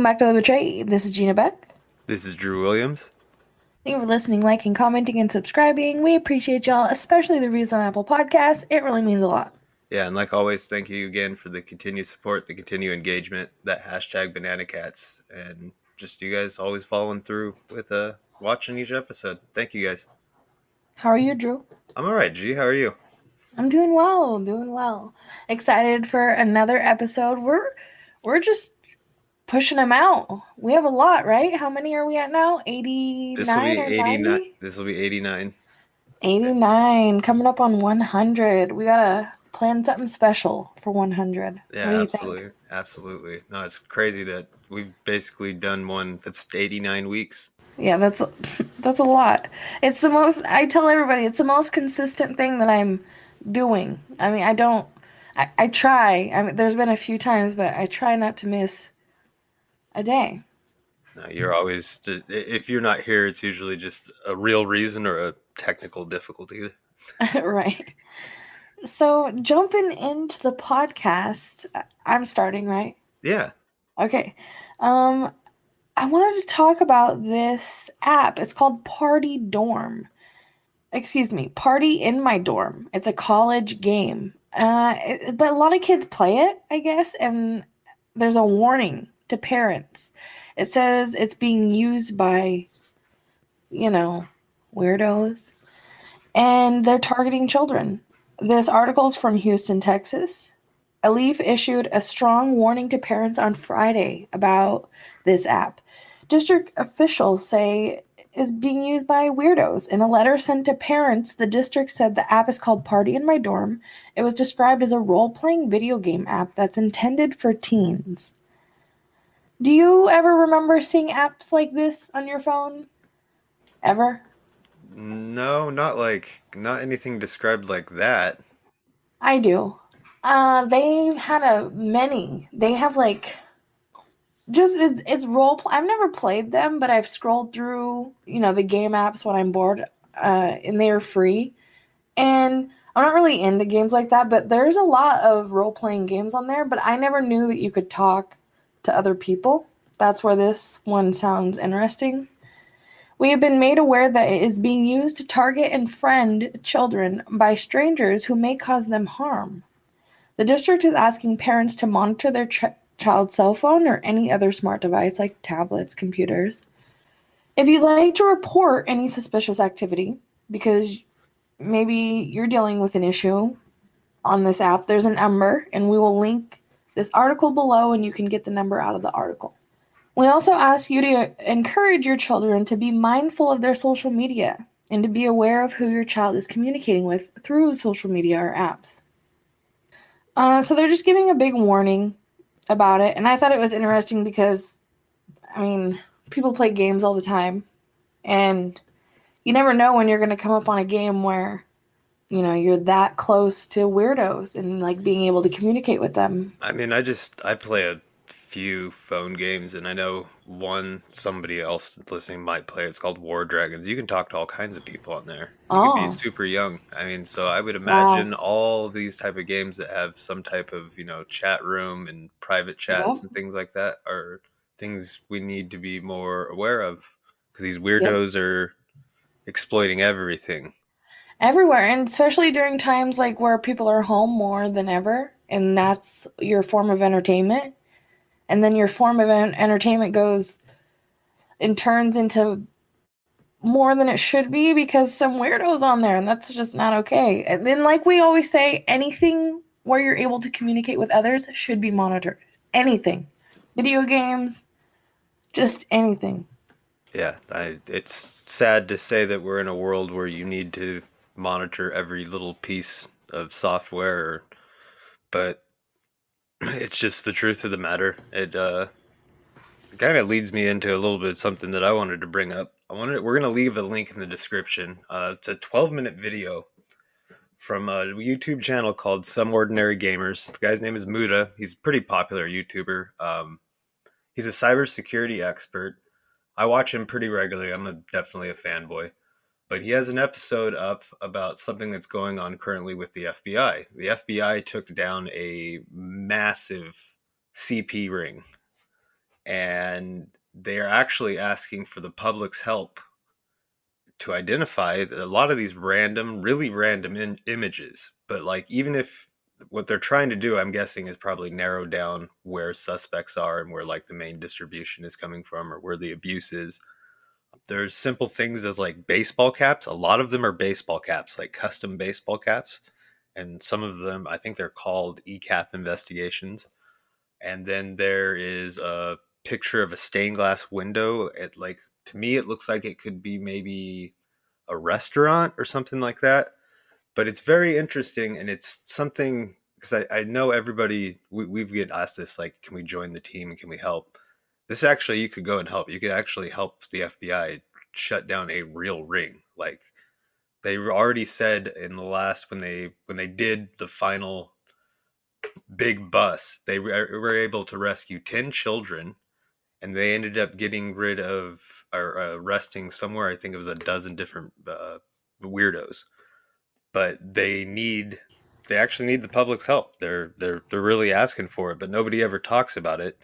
Welcome back to The Betrayed. This is Gina Beck. This is Drew Williams. Thank you for listening, liking, commenting, and subscribing. We appreciate y'all, especially the reviews on Apple Podcasts. It really means a lot. Yeah, and like always, thank you again for the continued support, the continued engagement, that hashtag Banana Kats, and just you guys always following through with uh watching each episode. Thank you guys. How are you, Drew? I'm all right, G. How are you? I'm doing well, doing well. Excited for another episode. We're we're just pushing them out. We have a lot, right? How many are we at now? 89 This will be 89. This will be 89. 89 coming up on 100. We got to plan something special for 100. Yeah, you think? absolutely, absolutely. No, it's crazy that we've basically done one that's 89 weeks. Yeah, that's that's a lot. It's the most I tell everybody it's the most consistent thing that I'm doing. I mean, I don't I, I try. I mean, there's been a few times, but I try not to miss a day. No, you're always if you're not here, it's usually just a real reason or a technical difficulty. right. So, jumping into the podcast, I'm starting, right? Yeah. Okay. Um I wanted to talk about this app. It's called Party Dorm. Excuse me, Party in My Dorm. It's a college game. Uh it- but a lot of kids play it, I guess, and there's a warning to parents. It says it's being used by you know, weirdos and they're targeting children. This article is from Houston, Texas. Alief issued a strong warning to parents on Friday about this app. District officials say is being used by weirdos. In a letter sent to parents, the district said the app is called Party in My Dorm. It was described as a role-playing video game app that's intended for teens. Do you ever remember seeing apps like this on your phone? Ever? No, not like not anything described like that. I do. Uh, they had a many. They have like just it's it's role play. I've never played them, but I've scrolled through you know the game apps when I'm bored, uh, and they are free. And I'm not really into games like that, but there's a lot of role playing games on there. But I never knew that you could talk to other people. That's where this one sounds interesting. We have been made aware that it is being used to target and friend children by strangers who may cause them harm. The district is asking parents to monitor their ch- child's cell phone or any other smart device like tablets, computers. If you'd like to report any suspicious activity, because maybe you're dealing with an issue on this app, there's a number, and we will link this article below and you can get the number out of the article. We also ask you to encourage your children to be mindful of their social media and to be aware of who your child is communicating with through social media or apps. Uh, so they're just giving a big warning about it, and I thought it was interesting because, I mean, people play games all the time, and you never know when you're going to come up on a game where, you know, you're that close to weirdos and like mm-hmm. being able to communicate with them. I mean, I just I play a few phone games, and I know one somebody else listening might play. It's called War Dragons. You can talk to all kinds of people on there. You can Oh. be super young. I mean, so I would imagine all these type of games that have some type of you know chat room and private chats Yeah. and things like that are things we need to be more aware of because these weirdos are exploiting everything. Everywhere and especially during times like where people are home more than ever and that's your form of entertainment. And then your form of en- entertainment goes and turns into more than it should be because some weirdos on there and that's just not okay. And then like we always say anything where you're able to communicate with others should be monitored. Anything. Video games just anything. Yeah, I, it's sad to say that we're in a world where you need to monitor every little piece of software, but it's just the truth of the matter. It uh, kind of leads me into a little bit of something that I wanted to bring up. I wanted we're gonna leave a link in the description. Uh, it's a 12 minute video from a YouTube channel called SomeOrdinary Gamers. The guy's name is Muta. He's a pretty popular YouTuber. Um, he's a cybersecurity expert. I watch him pretty regularly. I'm a, definitely a fanboy. But he has an episode up about something that's going on currently with the FBI. The FBI took down a massive CP ring. and they are actually asking for the public's help to identify a lot of these random, really random in- images. But like, even if what they're trying to do, I'm guessing, is probably narrow down where suspects are and where like the main distribution is coming from or where the abuse is. There's simple things as like baseball caps. A lot of them are baseball caps, like custom baseball caps. And some of them, I think they're called ECAP investigations. And then there is a picture of a stained glass window It like to me it looks like it could be maybe a restaurant or something like that but it's very interesting and it's something because I, I know everybody we, we get asked this like can we join the team and can we help this actually you could go and help you could actually help the fbi shut down a real ring like they already said in the last when they when they did the final big bus they were able to rescue 10 children and they ended up getting rid of or uh, arresting somewhere. I think it was a dozen different uh, weirdos, but they need they actually need the public's help. They're they're they're really asking for it, but nobody ever talks about it.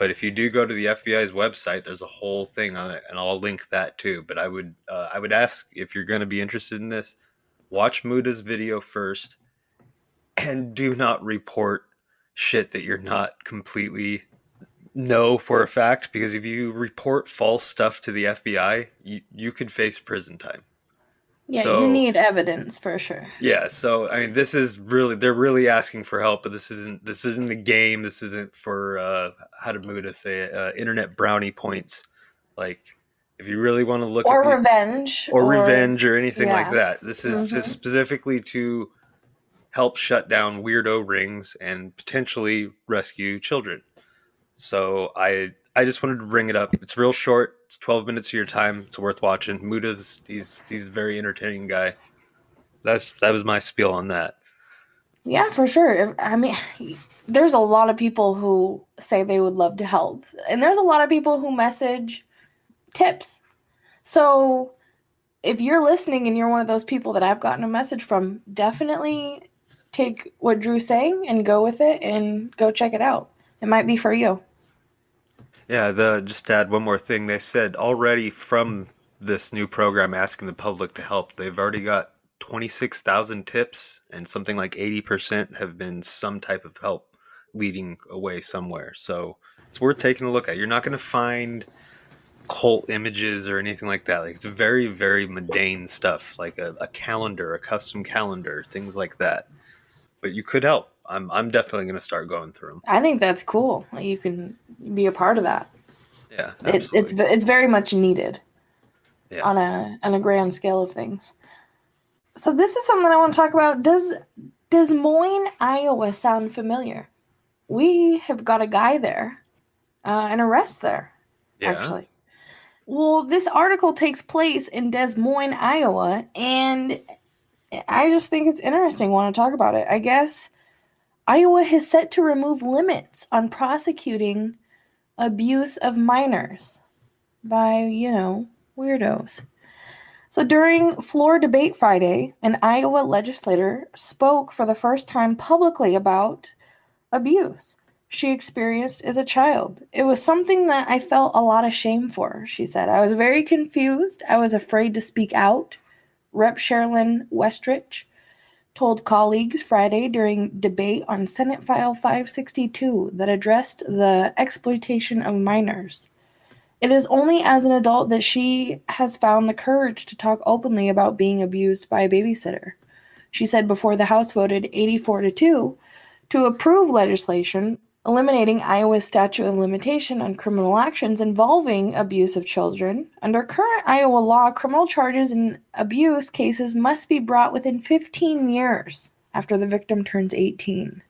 But if you do go to the FBI's website, there's a whole thing on it, and I'll link that too. But I would uh, I would ask if you're going to be interested in this, watch Muta's video first, and do not report shit that you're not completely know for a fact because if you report false stuff to the FBI, you, you could face prison time. Yeah, so, you need evidence for sure. Yeah, so I mean, this is really they're really asking for help, but this isn't this isn't a game. This isn't for uh, how did Muta say it? Uh, internet brownie points. Like, if you really want to look or at revenge or, or, revenge or anything yeah. like that, this is mm-hmm. just specifically to help shut down weirdo rings and potentially rescue children. So I I just wanted to bring it up. It's real short. It's 12 minutes of your time. It's worth watching. Muta's he's he's a very entertaining guy. That's that was my spiel on that. Yeah, for sure. I mean, there's a lot of people who say they would love to help, and there's a lot of people who message tips. So, if you're listening and you're one of those people that I've gotten a message from, definitely take what Drew's saying and go with it and go check it out. It might be for you. Yeah, the just to add one more thing, they said already from this new program asking the public to help, they've already got 26,000 tips and something like 80% have been some type of help leading away somewhere. So it's worth taking a look at. You're not going to find cult images or anything like that. Like it's very, very mundane stuff, like a, a calendar, a custom calendar, things like that. But you could help. I'm I'm definitely going to start going through them. I think that's cool. You can be a part of that. Yeah, it, it's it's very much needed. Yeah. On a on a grand scale of things. So this is something I want to talk about. Does Des Moines, Iowa sound familiar? We have got a guy there, uh, an arrest there, yeah. actually. Well, this article takes place in Des Moines, Iowa, and I just think it's interesting. Want to talk about it? I guess Iowa has set to remove limits on prosecuting abuse of minors by, you know, weirdos. So during floor debate Friday, an Iowa legislator spoke for the first time publicly about abuse she experienced as a child. It was something that I felt a lot of shame for, she said. I was very confused. I was afraid to speak out. Rep. Sherilyn Westrich told colleagues Friday during debate on Senate File 562 that addressed the exploitation of minors. It is only as an adult that she has found the courage to talk openly about being abused by a babysitter. She said before the House voted 84 to 2 to approve legislation eliminating Iowa's statute of limitation on criminal actions involving abuse of children. Under current Iowa law, criminal charges in abuse cases must be brought within 15 years after the victim turns 18,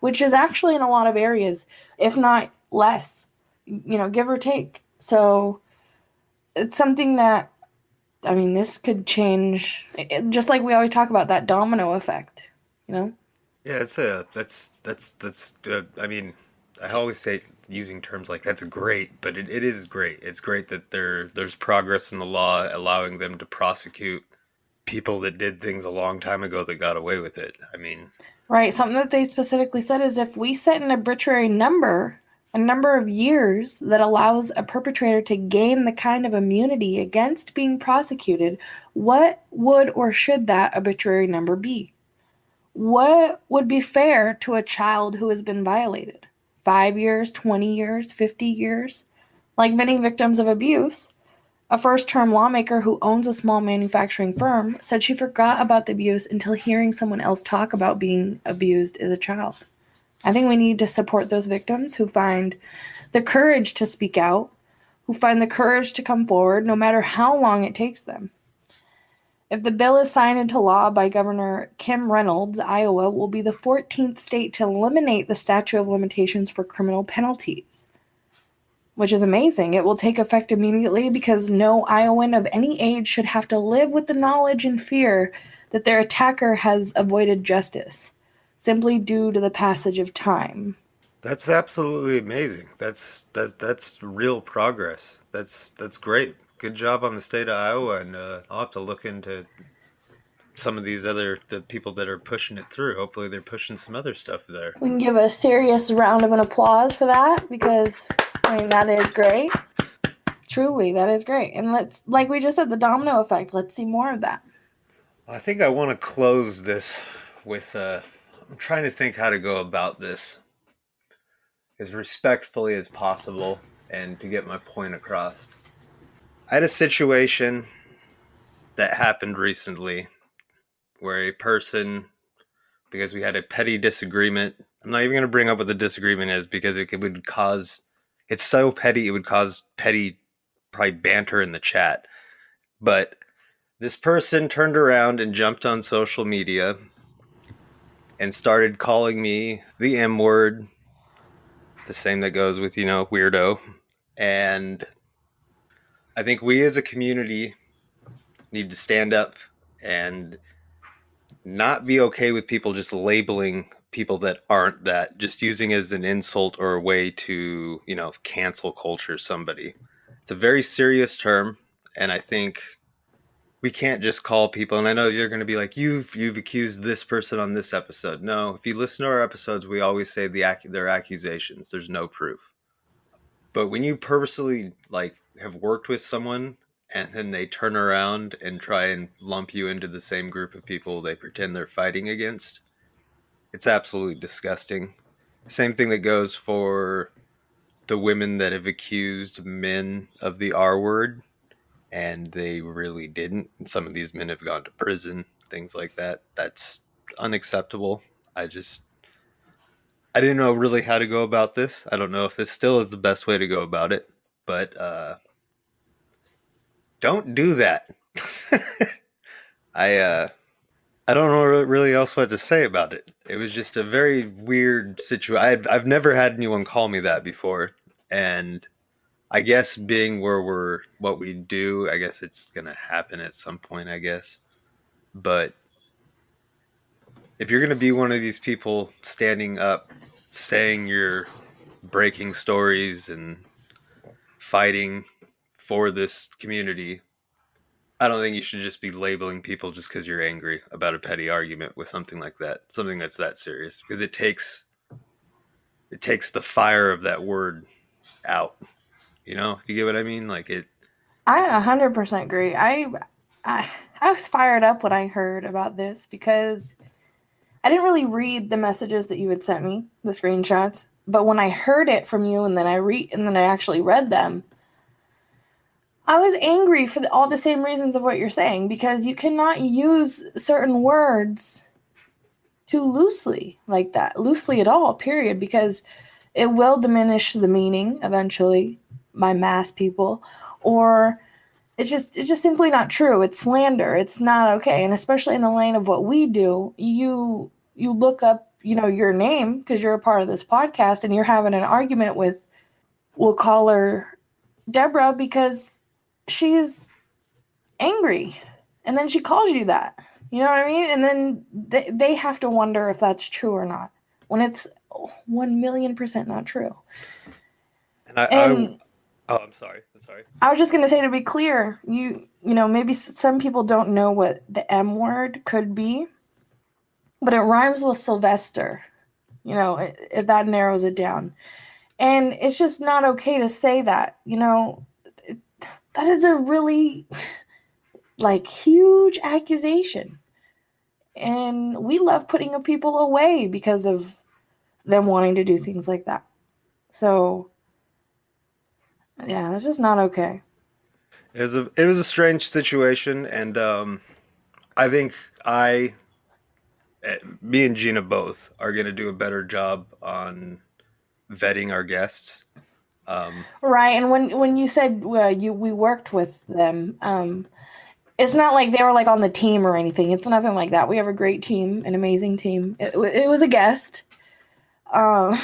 which is actually in a lot of areas, if not less, you know, give or take. So it's something that, I mean, this could change, just like we always talk about that domino effect, you know? Yeah, it's a that's that's that's. Uh, I mean, I always say using terms like that's great, but it, it is great. It's great that there there's progress in the law allowing them to prosecute people that did things a long time ago that got away with it. I mean, right. Something that they specifically said is if we set an arbitrary number a number of years that allows a perpetrator to gain the kind of immunity against being prosecuted, what would or should that arbitrary number be? What would be fair to a child who has been violated? Five years, 20 years, 50 years? Like many victims of abuse, a first term lawmaker who owns a small manufacturing firm said she forgot about the abuse until hearing someone else talk about being abused as a child. I think we need to support those victims who find the courage to speak out, who find the courage to come forward, no matter how long it takes them. If the bill is signed into law by Governor Kim Reynolds, Iowa will be the 14th state to eliminate the statute of limitations for criminal penalties which is amazing. It will take effect immediately because no Iowan of any age should have to live with the knowledge and fear that their attacker has avoided justice simply due to the passage of time. That's absolutely amazing. That's that that's real progress. That's that's great. Good job on the state of Iowa, and uh, I'll have to look into some of these other the people that are pushing it through. Hopefully, they're pushing some other stuff there. We can give a serious round of an applause for that because I mean, that is great. Truly, that is great. And let's, like we just said, the domino effect. Let's see more of that. I think I want to close this with uh, I'm trying to think how to go about this as respectfully as possible and to get my point across. I had a situation that happened recently where a person, because we had a petty disagreement, I'm not even going to bring up what the disagreement is because it would cause it's so petty it would cause petty probably banter in the chat. But this person turned around and jumped on social media and started calling me the M word, the same that goes with, you know, weirdo. And I think we as a community need to stand up and not be okay with people just labeling people that aren't that just using as an insult or a way to you know cancel culture somebody. It's a very serious term and i think we can't just call people and i know you're going to be like you've you've accused this person on this episode. No if you listen to our episodes we always say the their accusations. There's no proof. But when you purposely like have worked with someone and then they turn around and try and lump you into the same group of people they pretend they're fighting against it's absolutely disgusting. Same thing that goes for the women that have accused men of the R word and they really didn't. Some of these men have gone to prison, things like that. That's unacceptable. I just I didn't know really how to go about this. I don't know if this still is the best way to go about it, but uh don't do that. I uh I don't know really else what to say about it. It was just a very weird situation. I've I've never had anyone call me that before, and I guess being where we're what we do, I guess it's gonna happen at some point. I guess, but if you're gonna be one of these people standing up, saying you're breaking stories and fighting for this community, I don't think you should just be labeling people just because you're angry about a petty argument with something like that, something that's that serious, because it takes it takes the fire of that word out. You know, you get what I mean? Like it. I 100% agree. I, I I was fired up when I heard about this because I didn't really read the messages that you had sent me, the screenshots, but when I heard it from you and then I read and then I actually read them, I was angry for the, all the same reasons of what you're saying because you cannot use certain words too loosely like that, loosely at all, period, because it will diminish the meaning eventually by mass people or it's just it's just simply not true. It's slander. It's not okay. And especially in the lane of what we do, you you look up, you know, your name because you're a part of this podcast and you're having an argument with we'll call her Deborah because she's angry. And then she calls you that. You know what i mean? And then they, they have to wonder if that's true or not when it's 1 million percent not true. And, I, and I, oh i'm sorry. I'm sorry. I was just going to say to be clear you you know maybe some people don't know what the m word could be but it rhymes with sylvester you know if that narrows it down. And it's just not okay to say that, you know. That is a really like huge accusation. And we love putting people away because of them wanting to do things like that. So yeah, that's just not okay. It was a it was a strange situation, and um, I think I, eh, me and Gina both are going to do a better job on vetting our guests. Um, right, and when when you said uh, you we worked with them, um, it's not like they were like on the team or anything. It's nothing like that. We have a great team, an amazing team. It, it was a guest, um,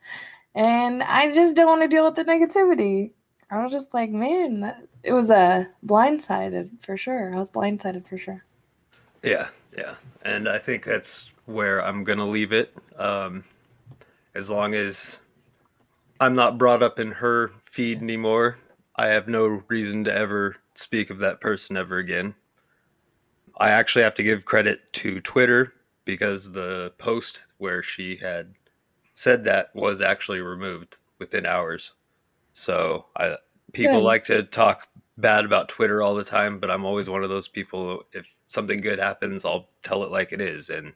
and I just don't want to deal with the negativity. I was just like, man, that, it was a uh, blindsided for sure. I was blindsided for sure. Yeah, yeah, and I think that's where I'm gonna leave it. Um, as long as I'm not brought up in her feed anymore, I have no reason to ever speak of that person ever again. I actually have to give credit to Twitter because the post where she had said that was actually removed within hours. So I people good. like to talk bad about Twitter all the time, but I'm always one of those people. If something good happens, I'll tell it like it is, and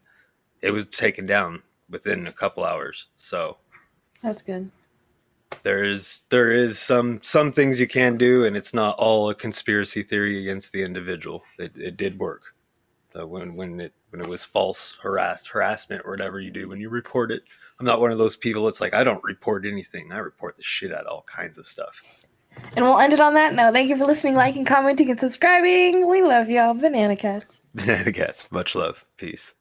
it was taken down within a couple hours. So that's good. There is there is some some things you can do, and it's not all a conspiracy theory against the individual. It, it did work uh, when when it when it was false harass harassment or whatever you do when you report it. I'm not one of those people. It's like I don't report anything. I report the shit out of all kinds of stuff. And we'll end it on that note. Thank you for listening, liking, commenting, and subscribing. We love y'all. Banana Kats. Banana Kats. Much love. Peace.